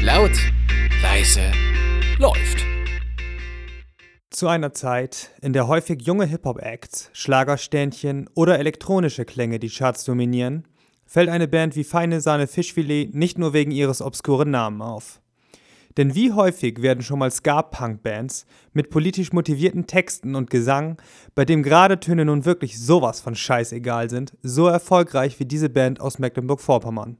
Laut, leise, läuft. Zu einer Zeit, in der häufig junge Hip-Hop-Acts, Schlagerständchen oder elektronische Klänge die Charts dominieren, fällt eine Band wie Feine Sahne Fischfilet nicht nur wegen ihres obskuren Namen auf. Denn wie häufig werden schon mal Ska-Punk-Bands mit politisch motivierten Texten und Gesang, bei dem gerade Töne nun wirklich sowas von scheißegal sind, so erfolgreich wie diese Band aus Mecklenburg-Vorpommern.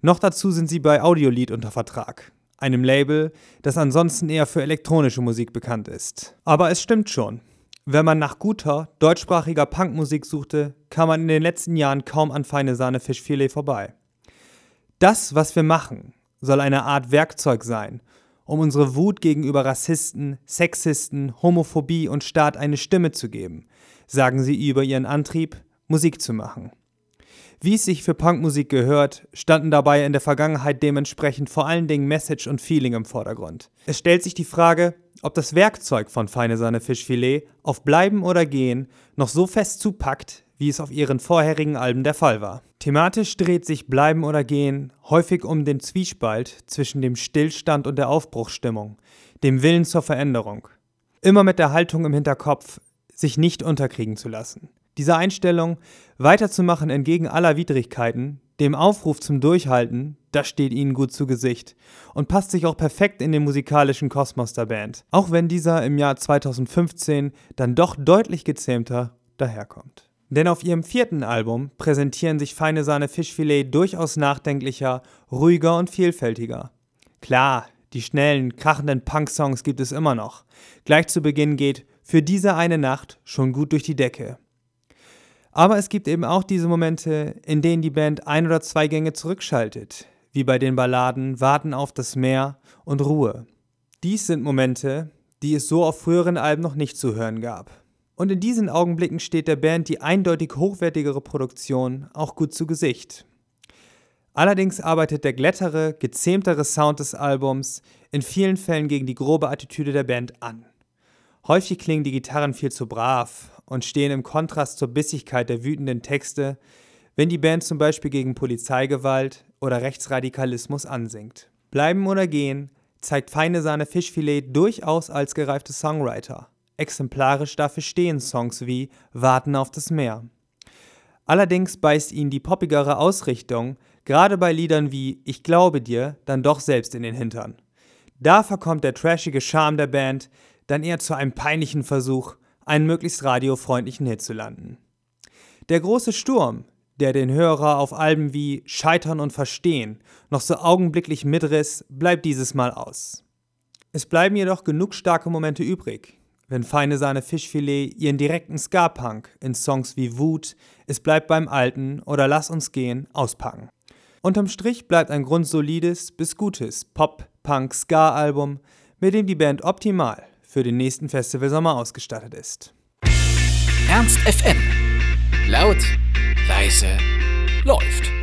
Noch dazu sind sie bei Audiolied unter Vertrag, einem Label, das ansonsten eher für elektronische Musik bekannt ist. Aber es stimmt schon. Wenn man nach guter, deutschsprachiger Punkmusik suchte, kam man in den letzten Jahren kaum an feine Sahne Fischfilet vorbei. Das, was wir machen, soll eine Art Werkzeug sein, um unsere Wut gegenüber Rassisten, Sexisten, Homophobie und Staat eine Stimme zu geben, sagen sie über ihren Antrieb, Musik zu machen. Wie es sich für Punkmusik gehört, standen dabei in der Vergangenheit dementsprechend vor allen Dingen Message und Feeling im Vordergrund. Es stellt sich die Frage, ob das Werkzeug von Feine Sahne Fischfilet auf Bleiben oder Gehen noch so fest zupackt, wie es auf ihren vorherigen Alben der Fall war. Thematisch dreht sich Bleiben oder Gehen häufig um den Zwiespalt zwischen dem Stillstand und der Aufbruchsstimmung, dem Willen zur Veränderung. Immer mit der Haltung im Hinterkopf, sich nicht unterkriegen zu lassen. Diese Einstellung, weiterzumachen entgegen aller Widrigkeiten, dem Aufruf zum Durchhalten, das steht ihnen gut zu Gesicht und passt sich auch perfekt in den musikalischen Kosmos der Band, auch wenn dieser im Jahr 2015 dann doch deutlich gezähmter daherkommt. Denn auf ihrem vierten Album präsentieren sich Feine Sahne Fischfilet durchaus nachdenklicher, ruhiger und vielfältiger. Klar, die schnellen, krachenden Punk-Songs gibt es immer noch. Gleich zu Beginn geht Für diese eine Nacht schon gut durch die Decke. Aber es gibt eben auch diese Momente, in denen die Band ein oder zwei Gänge zurückschaltet, wie bei den Balladen Warten auf das Meer und Ruhe. Dies sind Momente, die es so auf früheren Alben noch nicht zu hören gab. Und in diesen Augenblicken steht der Band die eindeutig hochwertigere Produktion auch gut zu Gesicht. Allerdings arbeitet der glättere, gezähmtere Sound des Albums in vielen Fällen gegen die grobe Attitüde der Band an. Häufig klingen die Gitarren viel zu brav und stehen im Kontrast zur Bissigkeit der wütenden Texte, wenn die Band zum Beispiel gegen Polizeigewalt oder Rechtsradikalismus ansingt. Bleiben oder gehen zeigt Feine Sahne Fischfilet durchaus als gereifte Songwriter. Exemplarisch dafür stehen Songs wie Warten auf das Meer. Allerdings beißt ihnen die poppigere Ausrichtung, gerade bei Liedern wie Ich glaube dir, dann doch selbst in den Hintern. Da verkommt der trashige Charme der Band dann eher zu einem peinlichen Versuch, einen möglichst radiofreundlichen Hit zu landen. Der große Sturm, der den Hörer auf Alben wie Scheitern und Verstehen noch so augenblicklich mitriss, bleibt dieses Mal aus. Es bleiben jedoch genug starke Momente übrig, wenn Feine Sahne Fischfilet ihren direkten Ska-Punk in Songs wie Wut, Es bleibt beim Alten oder Lass uns gehen auspacken. Unterm Strich bleibt ein grundsolides bis gutes Pop-Punk-Ska-Album, mit dem die Band optimal für den nächsten Festivalsommer ausgestattet ist. Ernst FM. Laut, leise, läuft.